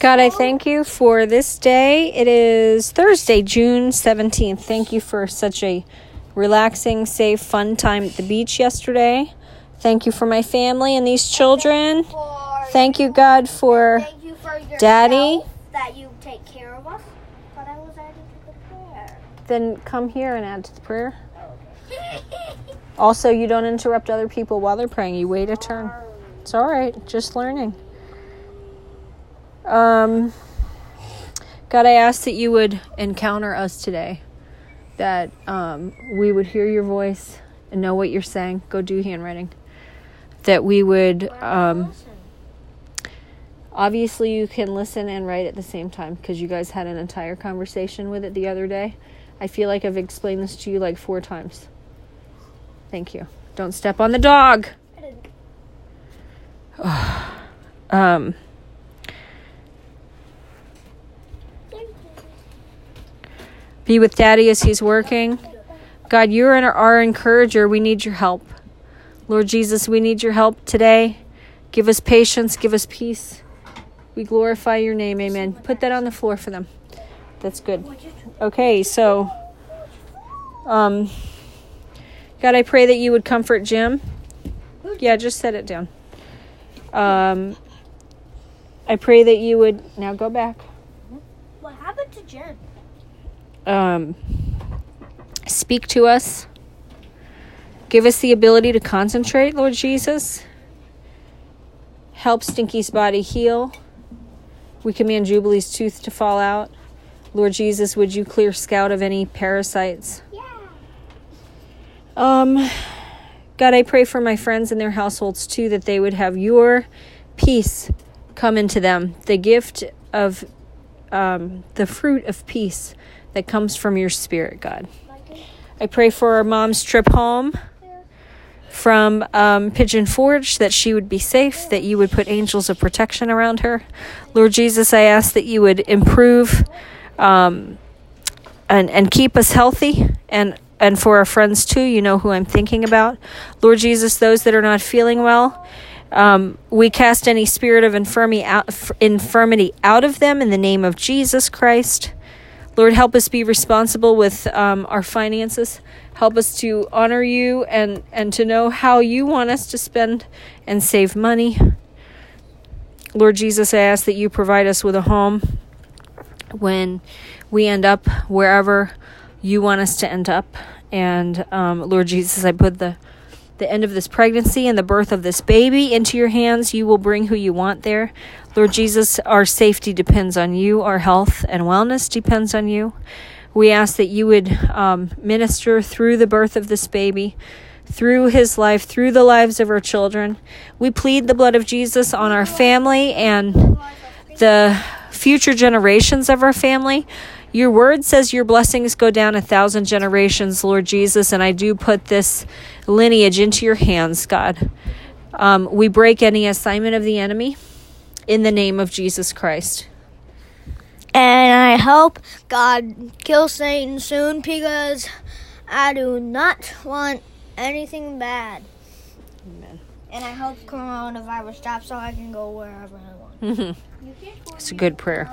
God, I thank you for this day. It is Thursday, June 17th. Thank you for such a relaxing, safe, fun time at the beach yesterday. Thank you for my family and these children. Thank you, God, for Thank you for Daddy. that you take care of us. But I was adding to the prayer. then come here and add to the prayer. Also, you don't interrupt other people while they're praying. You wait a turn. It's all right. Just learning. Um, God, I ask that you would encounter us today. That um, we would hear your voice and know what you're saying. Go do handwriting. That we would. Um, obviously, you can listen and write at the same time because you guys had an entire conversation with it the other day. I feel like I've explained this to you like four times. Thank you. Don't step on the dog. Um, Thank you. Be with daddy as he's working. God, you're our, our encourager. We need your help. Lord Jesus, we need your help today. Give us patience, give us peace. We glorify your name. Amen. Put that on the floor for them. That's good. Okay, so um God, I pray that you would comfort Jim. Yeah, just set it down. Um I pray that you would now go back. What happened to Jen? Um, speak to us. Give us the ability to concentrate, Lord Jesus. Help Stinky's body heal. We command Jubilee's tooth to fall out. Lord Jesus, would you clear Scout of any parasites? Yeah. Um, God, I pray for my friends and their households too, that they would have your peace come into them, the gift of um, the fruit of peace that comes from your spirit, God. I pray for our mom's trip home from um, Pigeon Forge that she would be safe, that you would put angels of protection around her. Lord Jesus, I ask that you would improve um, and, and keep us healthy and and for our friends too you know who i'm thinking about lord jesus those that are not feeling well um, we cast any spirit of infirmity out, infirmity out of them in the name of jesus christ lord help us be responsible with um, our finances help us to honor you and and to know how you want us to spend and save money lord jesus i ask that you provide us with a home when we end up wherever you want us to end up. And um, Lord Jesus, I put the the end of this pregnancy and the birth of this baby into your hands. You will bring who you want there. Lord Jesus, our safety depends on you. Our health and wellness depends on you. We ask that you would um, minister through the birth of this baby, through his life, through the lives of our children. We plead the blood of Jesus on our family and the future generations of our family. Your word says your blessings go down a thousand generations, Lord Jesus, and I do put this lineage into your hands, God. Um, we break any assignment of the enemy in the name of Jesus Christ. And I hope God kills Satan soon because I do not want anything bad. Amen. And I hope coronavirus stops so I can go wherever I want. It's a good prayer.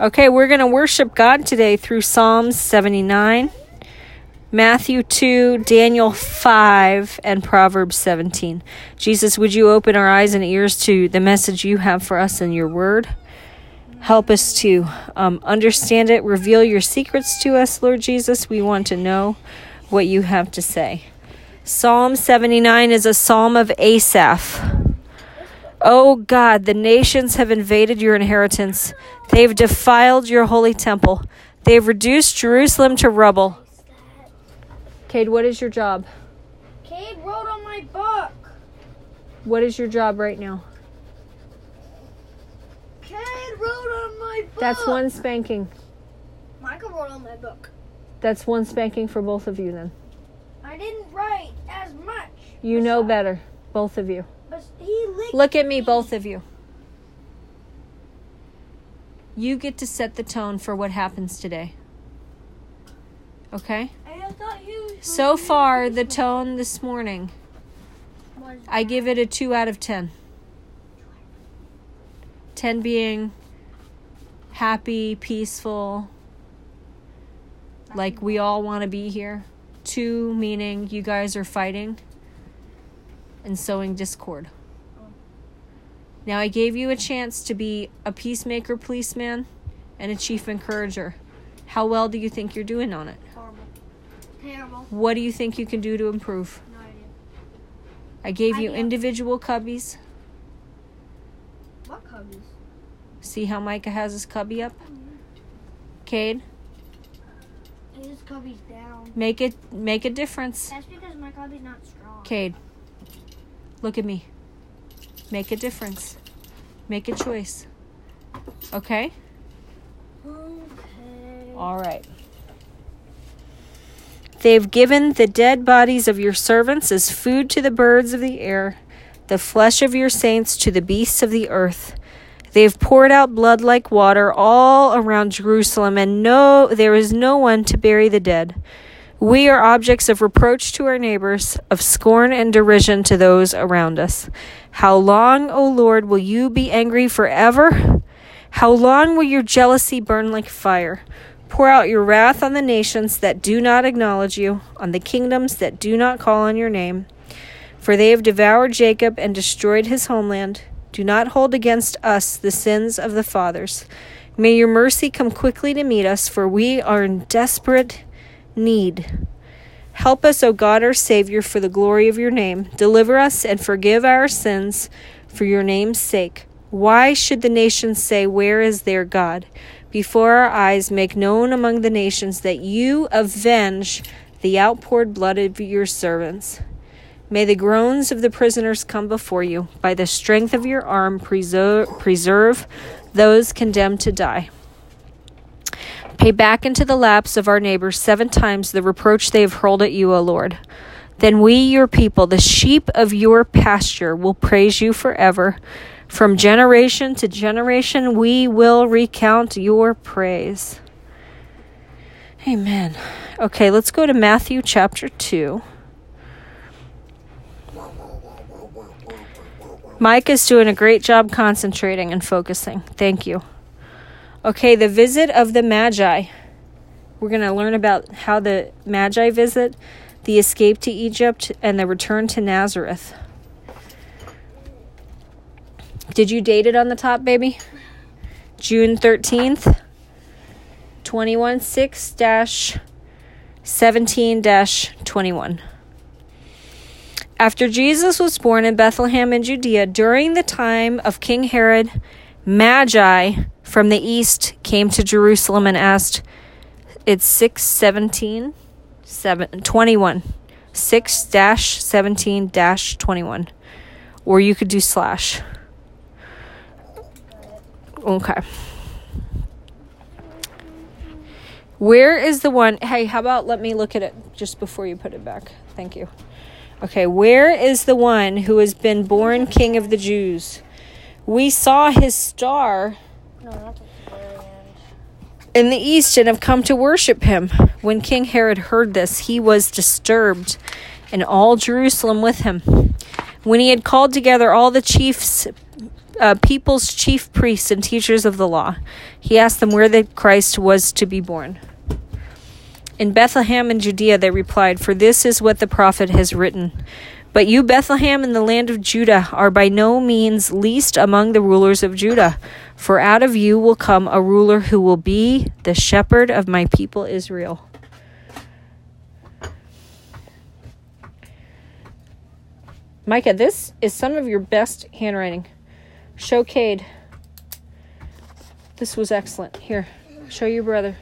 Okay, we're going to worship God today through Psalms 79, Matthew 2, Daniel 5, and Proverbs 17. Jesus, would you open our eyes and ears to the message you have for us in your word? Help us to um, understand it. Reveal your secrets to us, Lord Jesus. We want to know what you have to say. Psalm 79 is a psalm of Asaph. Oh God, the nations have invaded your inheritance. They've defiled your holy temple. They've reduced Jerusalem to rubble. Cade, what is your job? Cade wrote on my book. What is your job right now? Cade wrote on my book. That's one spanking. Michael wrote on my book. That's one spanking for both of you then. I didn't write as much. You know better, both of you. But he licked Look at me, both of you. You get to set the tone for what happens today. Okay? I thought he was So far, the tone this morning, I give it a 2 out of 10. 10 being happy, peaceful, like we all want to be here. Two meaning you guys are fighting and sowing discord. Now, I gave you a chance to be a peacemaker, policeman, and a chief encourager. How well do you think you're doing on it? Horrible. Terrible. What do you think you can do to improve? No idea. I gave you individual cubbies. What cubbies? See how Micah has his cubby up? Oh, Cade, His cubby's down. make it make a difference. That's because my cubby's not strong. Cade, look at me. Make a difference. Make a choice. Okay? Okay. All right. They've given the dead bodies of your servants as food to the birds of the air, the flesh of your saints to the beasts of the earth. They have poured out blood like water all around Jerusalem, and no, there is no one to bury the dead. We are objects of reproach to our neighbors, of scorn and derision to those around us. How long, O Lord, will you be angry forever? How long will your jealousy burn like fire? Pour out your wrath on the nations that do not acknowledge you, on the kingdoms that do not call on your name. For they have devoured Jacob and destroyed his homeland. Do not hold against us the sins of the fathers. May your mercy come quickly to meet us, for we are in desperate need. Help us, O God, our Savior, for the glory of your name. Deliver us and forgive our sins for your name's sake. Why should the nations say, Where is their God? Before our eyes, make known among the nations that you avenge the outpoured blood of your servants. May the groans of the prisoners come before you. By the strength of your arm, preserve, preserve those condemned to die. Pay back into the laps of our neighbors seven times the reproach they have hurled at you, O Lord. Then we, your people, the sheep of your pasture, will praise you forever. From generation to generation, we will recount your praise. Amen. Okay, let's go to Matthew chapter 2. Mike is doing a great job concentrating and focusing. Thank you. Okay, the visit of the Magi. We're going to learn about how the Magi visit, the escape to Egypt, and the return to Nazareth. Did you date it on the top, baby? June 13th, 21 6 17 21. After Jesus was born in Bethlehem in Judea during the time of King Herod, Magi from the east came to Jerusalem and asked, It's 617 7, 21. 6 17 21. Or you could do slash. Okay. Where is the one? Hey, how about let me look at it just before you put it back? Thank you. Okay, where is the one who has been born King of the Jews? We saw his star In the east and have come to worship him. When King Herod heard this, he was disturbed, and all Jerusalem with him. When he had called together all the chiefs, uh, people's chief priests and teachers of the law, he asked them where the Christ was to be born. In Bethlehem in Judea, they replied, For this is what the prophet has written. But you, Bethlehem, in the land of Judah, are by no means least among the rulers of Judah. For out of you will come a ruler who will be the shepherd of my people Israel. Micah, this is some of your best handwriting. Show Cade. This was excellent. Here, show your brother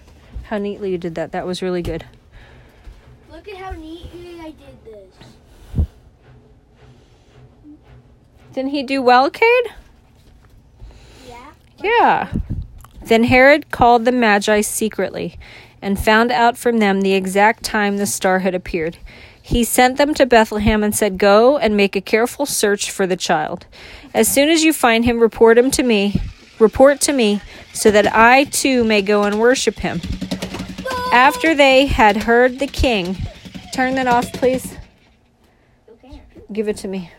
how neatly you did that. That was really good. Look at how neat I did this. Didn't he do well, Cade? Yeah. Yeah. Then Herod called the Magi secretly and found out from them the exact time the star had appeared. He sent them to Bethlehem and said, Go and make a careful search for the child. As soon as you find him, report him to me. Report to me, so that I too may go and worship him. After they had heard the king, turn that off, please. Give it to me.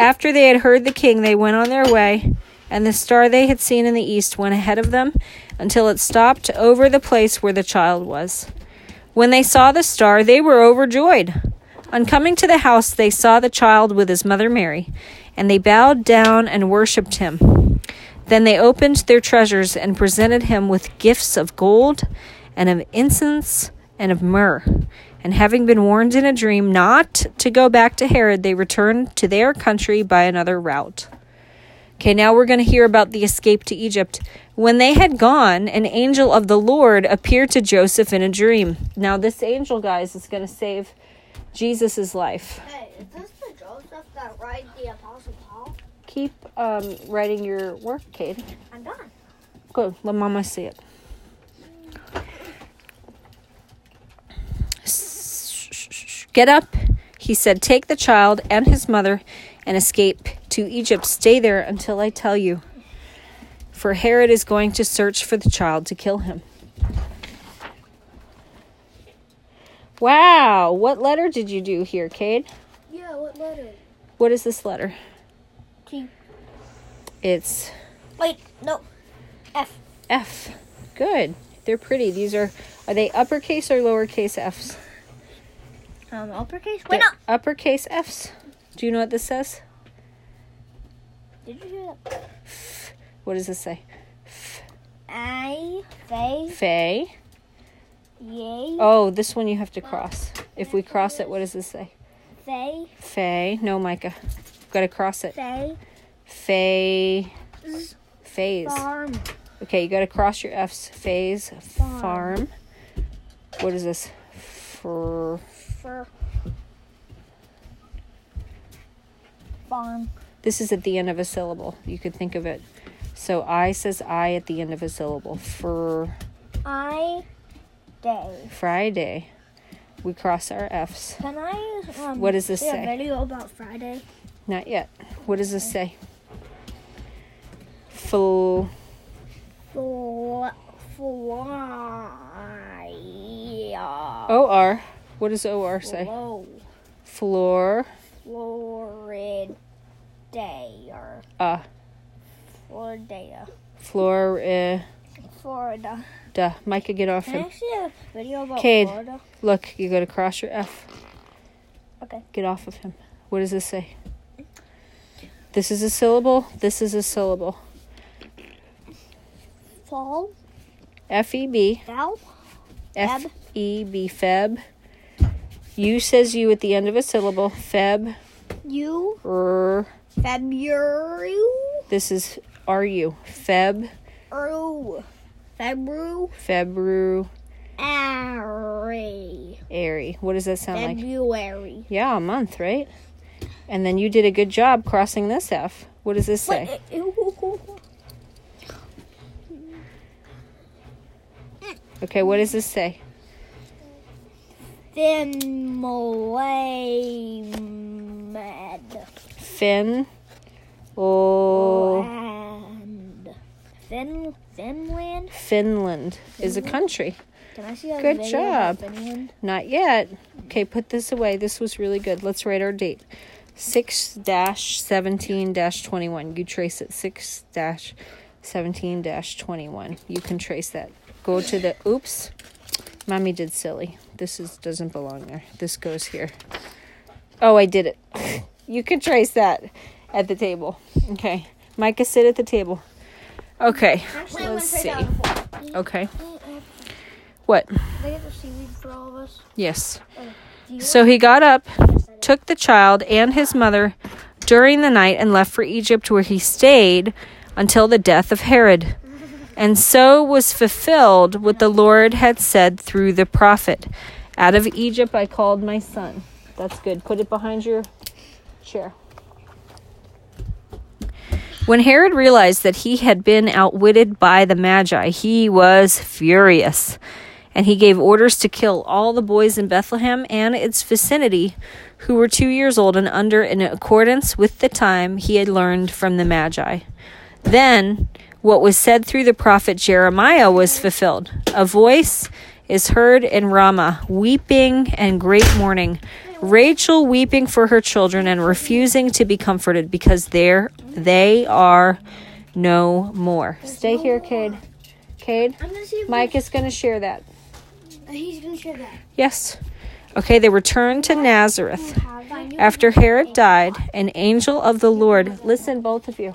After they had heard the king, they went on their way, and the star they had seen in the east went ahead of them until it stopped over the place where the child was. When they saw the star, they were overjoyed. On coming to the house, they saw the child with his mother Mary, and they bowed down and worshipped him. Then they opened their treasures and presented him with gifts of gold, and of incense, and of myrrh. And having been warned in a dream not to go back to Herod, they returned to their country by another route. Okay, now we're going to hear about the escape to Egypt. When they had gone, an angel of the Lord appeared to Joseph in a dream. Now, this angel, guys, is going to save Jesus' life. Hey, is this the Joseph that write the Apostle Paul? Keep um, writing your work, Cade. I'm done. Good. Let Mama see it. Get up, he said. Take the child and his mother and escape to Egypt. Stay there until I tell you. For Herod is going to search for the child to kill him. Wow. What letter did you do here, Cade? Yeah, what letter? What is this letter? T. It's Wait, no. F. F. Good. They're pretty. These are are they uppercase or lowercase F's? Um, uppercase? They're Wait. Uppercase F's. Do you know what this says? Did you hear that? What does this say? I, Faye, Fay. yay, Oh, this one you have to cross. If we cross it, what does this say? Faye, Fay. No, Micah. Got to cross it. Faye, Fay. Phase. farm, Okay, you got to cross your F's. Phase. Farm. Farm. What is this? For fur, farm, this is at the end of a syllable. You could think of it. So I says I at the end of a syllable. For I, day. Friday. We cross our F's. Can I, um, What does this say? a video about Friday? Not yet. What does this say? Full. Fly, fly, OR. What does OR say? Flow, Floor. Florida, or Uh. Florida. Uh, Florida. duh. Micah, get off Can him. I see a video about Cade. Florida? Look, you gotta cross your F. Okay. Get off of him. What does this say? This is a syllable. This is a syllable. Fall, F E B. F E B. Feb. U says you at the end of a syllable. Feb. you, Er. February, This is R U. Feb. oh, February, February. February, Airy. What does that sound like? February. Yeah, a month, right? And then you did a good job crossing this F. What does this say? Okay, what does this say? Finland. Fin. Oh, Land. Fin Finland. Finland is a mm-hmm. country. Can I see Good video job. Finland? Not yet. Okay, put this away. This was really good. Let's write our date. 6 17 21. You trace it. 6 17 21. You can trace that. Go to the. Oops. Mommy did silly. This is doesn't belong there. This goes here. Oh, I did it. You can trace that at the table. Okay. Micah, sit at the table. Okay. Actually, Let's see. trade out a phone. Okay. What? They get the seaweed for all of us. Yes. Oh, do So he got up, took the child and his mother during the night, and left for Egypt, where he stayed until the death of Herod. And so was fulfilled what the Lord had said through the prophet Out of Egypt I called my son. That's good. Put it behind your chair. When Herod realized that he had been outwitted by the Magi, he was furious. And he gave orders to kill all the boys in Bethlehem and its vicinity who were two years old and under, in accordance with the time he had learned from the Magi. Then, what was said through the prophet Jeremiah was fulfilled. A voice is heard in Ramah, weeping and great mourning, Rachel weeping for her children and refusing to be comforted because there they are no more. Stay here, Cade. Cade, Mike is going to share that. Uh, he's gonna share that. Yes. Okay, they returned to Nazareth. After Herod died, an angel of the Lord. Listen, both of you.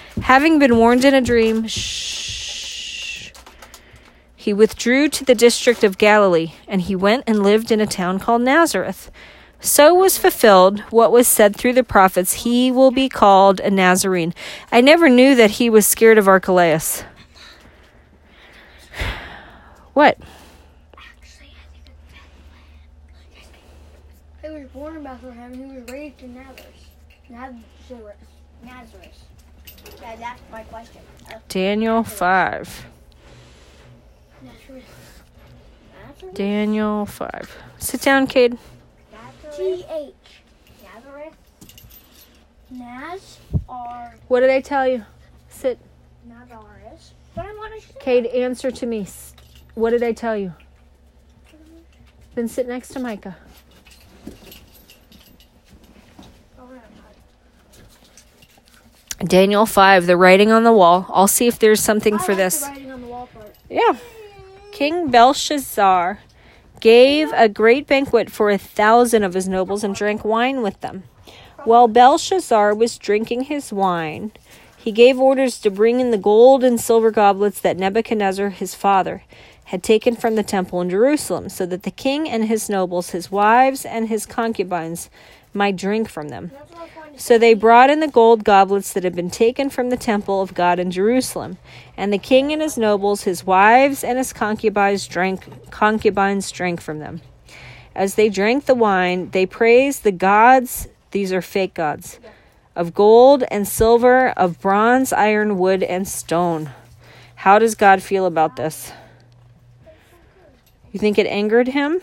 Having been warned in a dream, shh, he withdrew to the district of Galilee, and he went and lived in a town called Nazareth. So was fulfilled what was said through the prophets He will be called a Nazarene. I never knew that he was scared of Archelaus. What? He was born in Bethlehem. He was raised in Nazareth. Nazareth. Nazareth. Yeah, that's my question. Uh, Daniel 5. Nazareth. Nazareth. Daniel 5. Sit down, Cade. T H. Nazareth. What did I tell you? Sit. Nazareth. But. Cade, answer to me. What did I tell you? Then sit next to Micah. Daniel 5, the writing on the wall. I'll see if there's something for this. on the wall part. Yeah. King Belshazzar gave a great banquet for a thousand of his nobles and drank wine with them. While Belshazzar was drinking his wine, he gave orders to bring in the gold and silver goblets that Nebuchadnezzar, his father, had taken from the temple in Jerusalem, so that the king and his nobles, his wives, and his concubines might drink from them. That's what I was going to So they brought in the gold goblets that had been taken from the temple of God in Jerusalem, and the king and his nobles, his wives, and his concubines drank concubines drank from them. As they drank the wine, they praised the gods, these are fake gods, of gold and silver, of bronze, iron, wood, and stone. How does God feel about this? You think it angered him?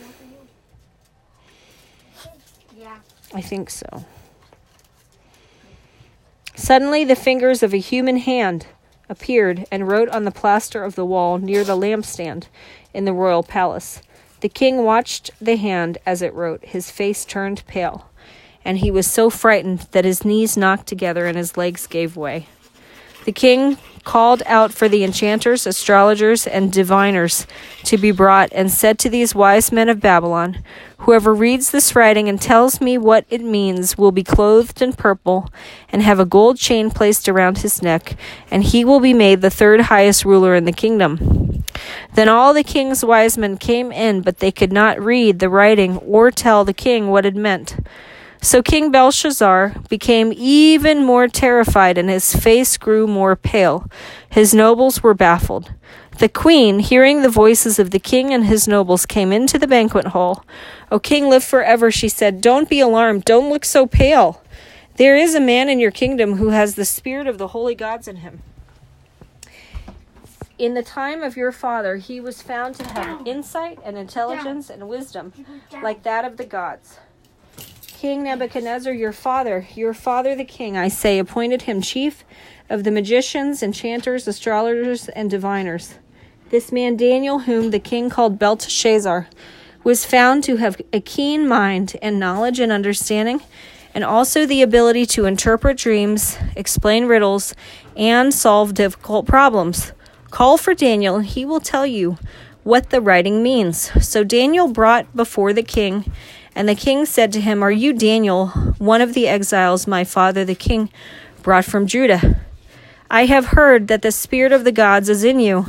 Yeah. I think so. Suddenly, the fingers of a human hand appeared and wrote on the plaster of the wall near the lampstand in the royal palace. The king watched the hand as it wrote. His face turned pale, and he was so frightened that his knees knocked together and his legs gave way. The king called out for the enchanters, astrologers, and diviners to be brought, and said to these wise men of Babylon, Whoever reads this writing and tells me what it means will be clothed in purple and have a gold chain placed around his neck, and he will be made the third highest ruler in the kingdom. Then all the king's wise men came in, but they could not read the writing or tell the king what it meant. So King Belshazzar became even more terrified, and his face grew more pale. His nobles were baffled. The queen, hearing the voices of the king and his nobles, came into the banquet hall. O king, live forever, she said. Don't be alarmed. Don't look so pale. There is a man in your kingdom who has the spirit of the holy gods in him. In the time of your father, he was found to have insight and intelligence and wisdom like that of the gods. King Nebuchadnezzar, your father, your father the king, I say, appointed him chief of the magicians, enchanters, astrologers, and diviners. This man Daniel, whom the king called Belteshazzar, was found to have a keen mind and knowledge and understanding, and also the ability to interpret dreams, explain riddles, and solve difficult problems. Call for Daniel, and he will tell you what the writing means. So Daniel brought before the king, and the king said to him, Are you Daniel, one of the exiles my father the king brought from Judah? I have heard that the spirit of the gods is in you,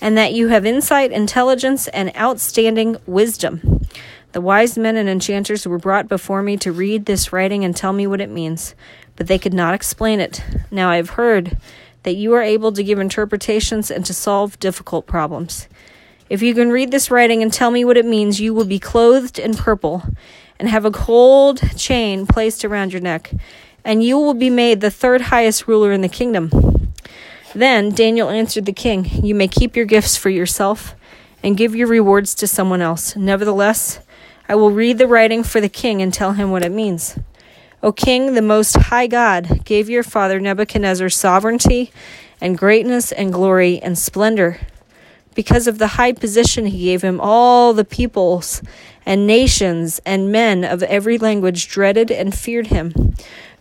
and that you have insight, intelligence, and outstanding wisdom. The wise men and enchanters were brought before me to read this writing and tell me what it means, but they could not explain it. Now I have heard that you are able to give interpretations and to solve difficult problems. If you can read this writing and tell me what it means, you will be clothed in purple, and have a gold chain placed around your neck, and you will be made the third highest ruler in the kingdom. Then Daniel answered the king, You may keep your gifts for yourself and give your rewards to someone else. Nevertheless, I will read the writing for the king and tell him what it means. O king, the most high God gave your father Nebuchadnezzar sovereignty and greatness and glory and splendor. Because of the high position he gave him, all the peoples and nations and men of every language dreaded and feared him.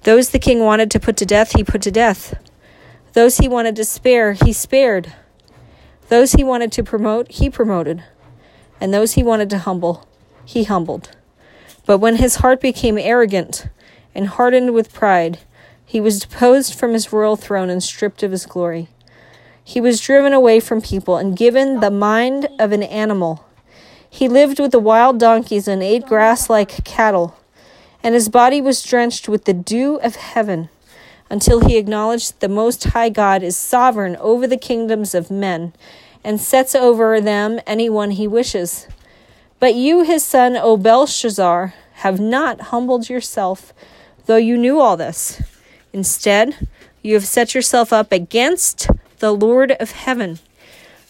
Those the king wanted to put to death, he put to death. Those he wanted to spare, he spared. Those he wanted to promote, he promoted. And those he wanted to humble, he humbled. But when his heart became arrogant and hardened with pride, he was deposed from his royal throne and stripped of his glory. He was driven away from people and given the mind of an animal. He lived with the wild donkeys and ate grass like cattle, and his body was drenched with the dew of heaven until he acknowledged that the Most High God is sovereign over the kingdoms of men and sets over them anyone he wishes. But you, his son, O Belshazzar, have not humbled yourself, though you knew all this. Instead, you have set yourself up against the Lord of heaven.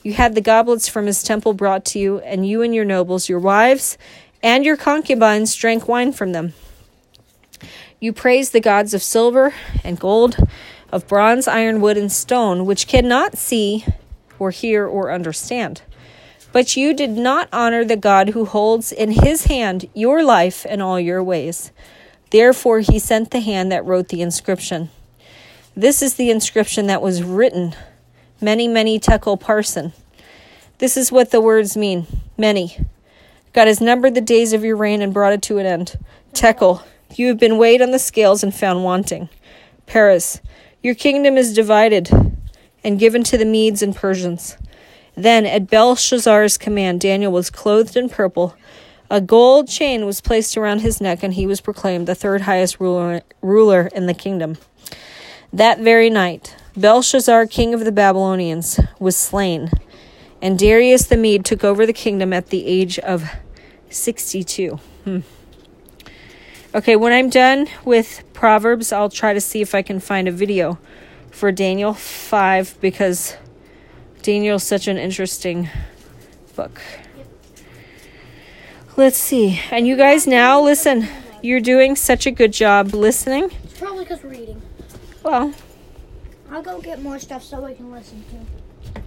You had the goblets from his temple brought to you, and you and your nobles, your wives, and your concubines drank wine from them. You praise the gods of silver and gold, of bronze, iron, wood, and stone, which cannot see or hear or understand. But you did not honor the God who holds in his hand your life and all your ways. Therefore, he sent the hand that wrote the inscription. This is the inscription that was written Mene, many tekel parsin. This is what the words mean Mene. God has numbered the days of your reign and brought it to an end. Tekel, you have been weighed on the scales and found wanting. Peres, your kingdom is divided and given to the Medes and Persians. Then, at Belshazzar's command, Daniel was clothed in purple. A gold chain was placed around his neck, and he was proclaimed the third highest ruler, ruler in the kingdom. That very night, Belshazzar, king of the Babylonians, was slain, and Darius the Mede took over the kingdom at the age of 62. Hmm. Okay, when I'm done with Proverbs, I'll try to see if I can find a video for Daniel 5 because Daniel's such an interesting book. Let's see. And you guys now listen. You're doing such a good job listening. It's probably because we're eating. Well, I'll go get more stuff so we can listen to.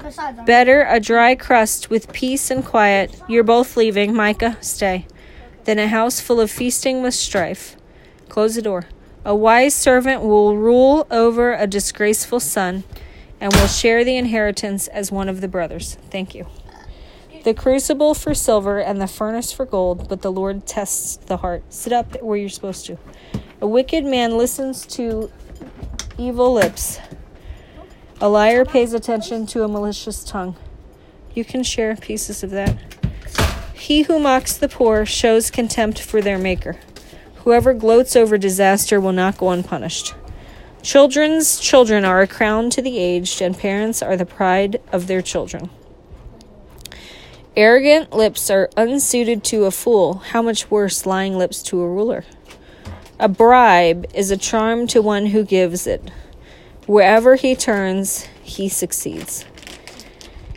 Besides, better a dry crust with peace and quiet. You're both leaving. Micah, stay. Than a house full of feasting with strife. Close the door. A wise servant will rule over a disgraceful son and will share the inheritance as one of the brothers. Thank you. The crucible for silver and the furnace for gold, but the Lord tests the heart. Sit up where you're supposed to. A wicked man listens to evil lips. A liar pays attention to a malicious tongue. You can share pieces of that. He who mocks the poor shows contempt for their maker. Whoever gloats over disaster will not go unpunished. Children's children are a crown to the aged, and parents are the pride of their children. Arrogant lips are unsuited to a fool. How much worse lying lips to a ruler? A bribe is a charm to one who gives it. Wherever he turns, he succeeds.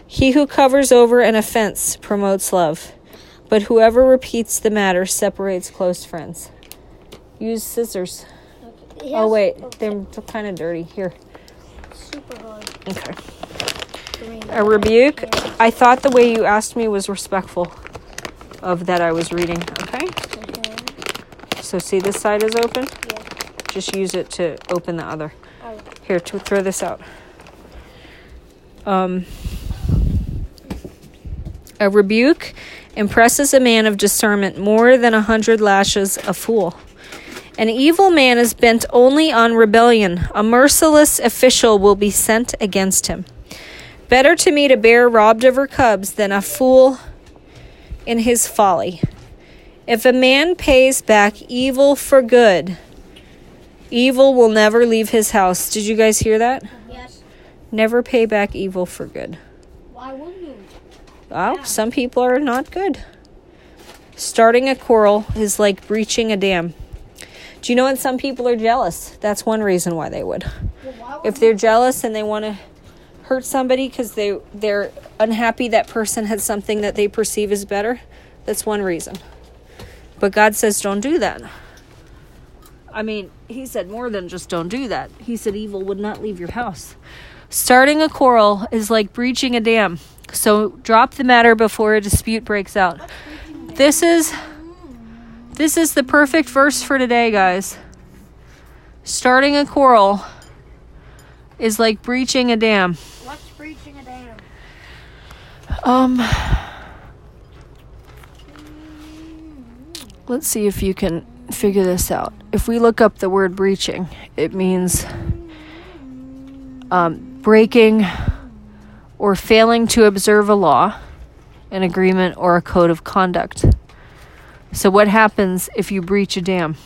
He who covers over an offense promotes love, but whoever repeats the matter separates close friends. Use scissors. It Oh, wait, they're kind of dirty. Here. super hard Okay. A rebuke. I thought the way you asked me was respectful of that I was reading. Okay? So, see, this side is open? Yeah. Just use it to open the other. Oh, Here, to throw this out. Um, a rebuke impresses a man of discernment more than a hundred lashes a fool. An evil man is bent only on rebellion. A merciless official will be sent against him. Better to meet a bear robbed of her cubs than a fool in his folly. If a man pays back evil for good, evil will never leave his house. Did you guys hear that? yes. Never pay back evil for good. Why wouldn't you? Well, some people are not good. Starting a quarrel is like breaching a dam. Do you know when some people are jealous? That's one reason why they would. If they're jealous and they want to hurt somebody because they they're unhappy that person has something that they perceive as better, that's one reason. But God says don't do that. I mean, he said more than just don't do that. He said evil would not leave your house. Starting a quarrel is like breaching a dam. So drop the matter before a dispute breaks out. This is this is the perfect verse for today, guys. Starting a quarrel is like breaching a dam. What's breaching a dam? Um Let's see if you can figure this out. If we look up the word breaching, it means um, breaking or failing to observe a law, an agreement, or a code of conduct. So, what happens if you breach a dam?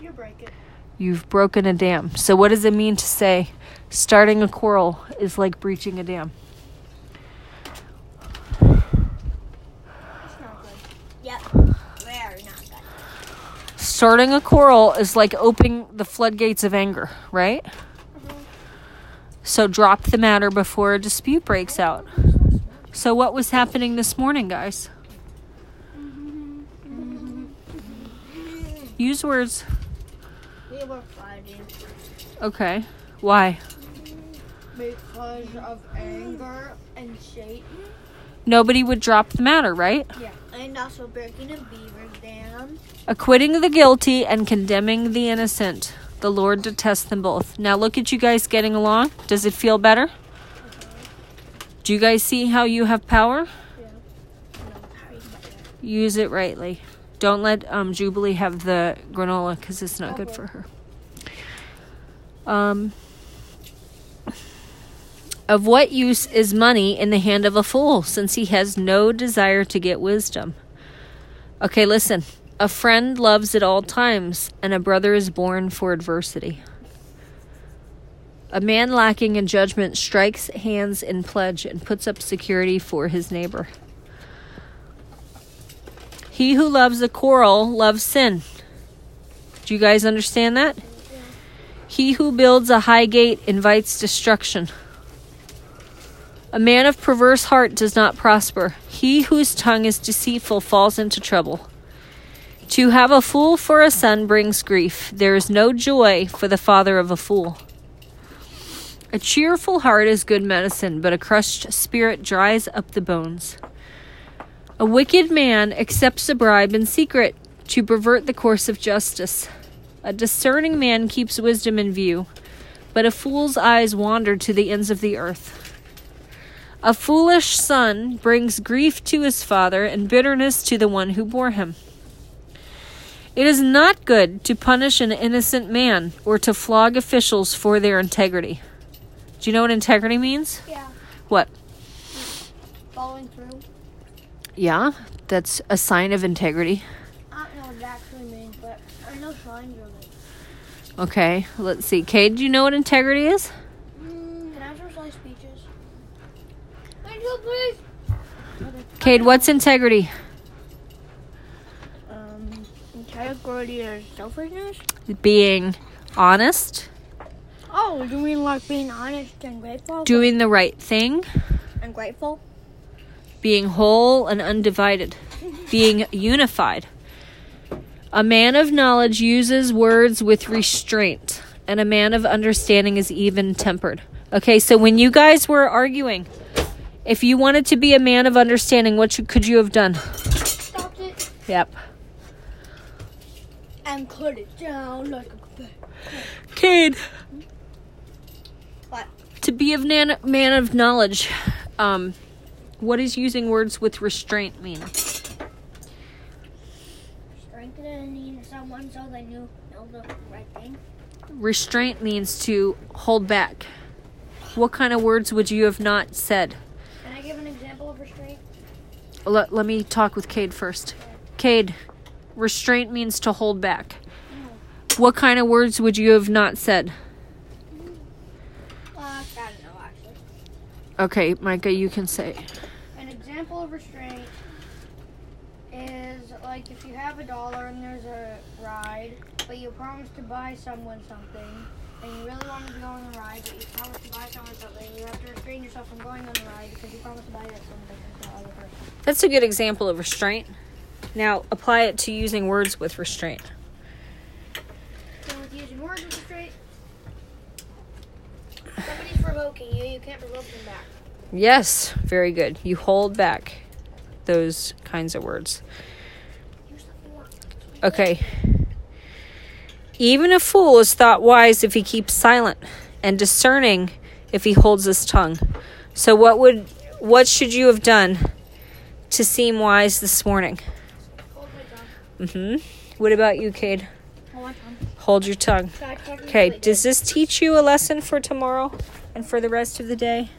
You break it. You've broken a dam. So, what does it mean to say starting a quarrel is like breaching a dam? It's not good. Yep. Very not good. Starting a quarrel is like opening the floodgates of anger, right? So drop the matter before a dispute breaks out. So, what was happening this morning, guys? Use words. We were fighting Okay. Why? because of anger and Satan. Nobody would drop the matter, right? Yeah. And also breaking a beaver dam. Acquitting the guilty and condemning the innocent. The Lord detests them both. Now, look at you guys getting along. Does it feel better? Do you guys see how you have power? Yeah. Use it rightly. Don't let um, Jubilee have the granola because it's not good for her. Um, of what use is money in the hand of a fool, since he has no desire to get wisdom? Okay, listen. A friend loves at all times, and a brother is born for adversity. A man lacking in judgment strikes hands in pledge and puts up security for his neighbor. He who loves a quarrel loves sin. Do you guys understand that? He who builds a high gate invites destruction. A man of perverse heart does not prosper. He whose tongue is deceitful falls into trouble. To have a fool for a son brings grief. There is no joy for the father of a fool. A cheerful heart is good medicine, but a crushed spirit dries up the bones. A wicked man accepts a bribe in secret to pervert the course of justice. A discerning man keeps wisdom in view, but a fool's eyes wander to the ends of the earth. A foolish son brings grief to his father and bitterness to the one who bore him. It is not good to punish an innocent man or to flog officials for their integrity. Do you know what integrity means? Yeah. What? Following through. Yeah, that's a sign of integrity. I don't know what it actually means, but I know signs of it. Okay, let's see. Cade, do you know what integrity is? Mm, can I have some sliced peaches? Thank you, please. Cade, what's integrity? Um, integrity or selfishness? Being honest, Oh, you mean like being honest and grateful? doing the right thing, and grateful? being whole and undivided, being unified. A man of knowledge uses words with restraint, and a man of understanding is even tempered. Okay, so when you guys were arguing, if you wanted to be a man of understanding, what you, could you have done? Stopped it Yep. and cut it down like a Cade. What? To be a man, man of knowledge, um, what does using words with restraint mean? Someone so they knew the right thing. Restraint means to hold back. What kind of words would you have not said? Can I give an example of restraint? Let, let me talk with Cade first. Cade, restraint means to hold back. What kind of words would you have not said? Uh, know. Okay, Micah, you can say. An example of restraint is like if you have a dollar and there's a ride, but you promise to buy someone something, and you really want to go on the ride, but you promise to buy someone something, you have to restrain yourself from going on the ride because you promised to buy that something to the other person. That's a good example of restraint. Now apply it to using words with restraint. So with using words with restraint, somebody's provoking you, you can't provoke them back. Yes, very good. You hold back those kinds of words. Use the fork. Okay. Even a fool is thought wise if he keeps silent, and discerning if he holds his tongue. So what would what should you have done to seem wise this morning? Hold my tongue. Mhm. What about you, Cade? Hold my tongue. Hold your tongue. Okay, does this teach you a lesson for tomorrow and for the rest of the day?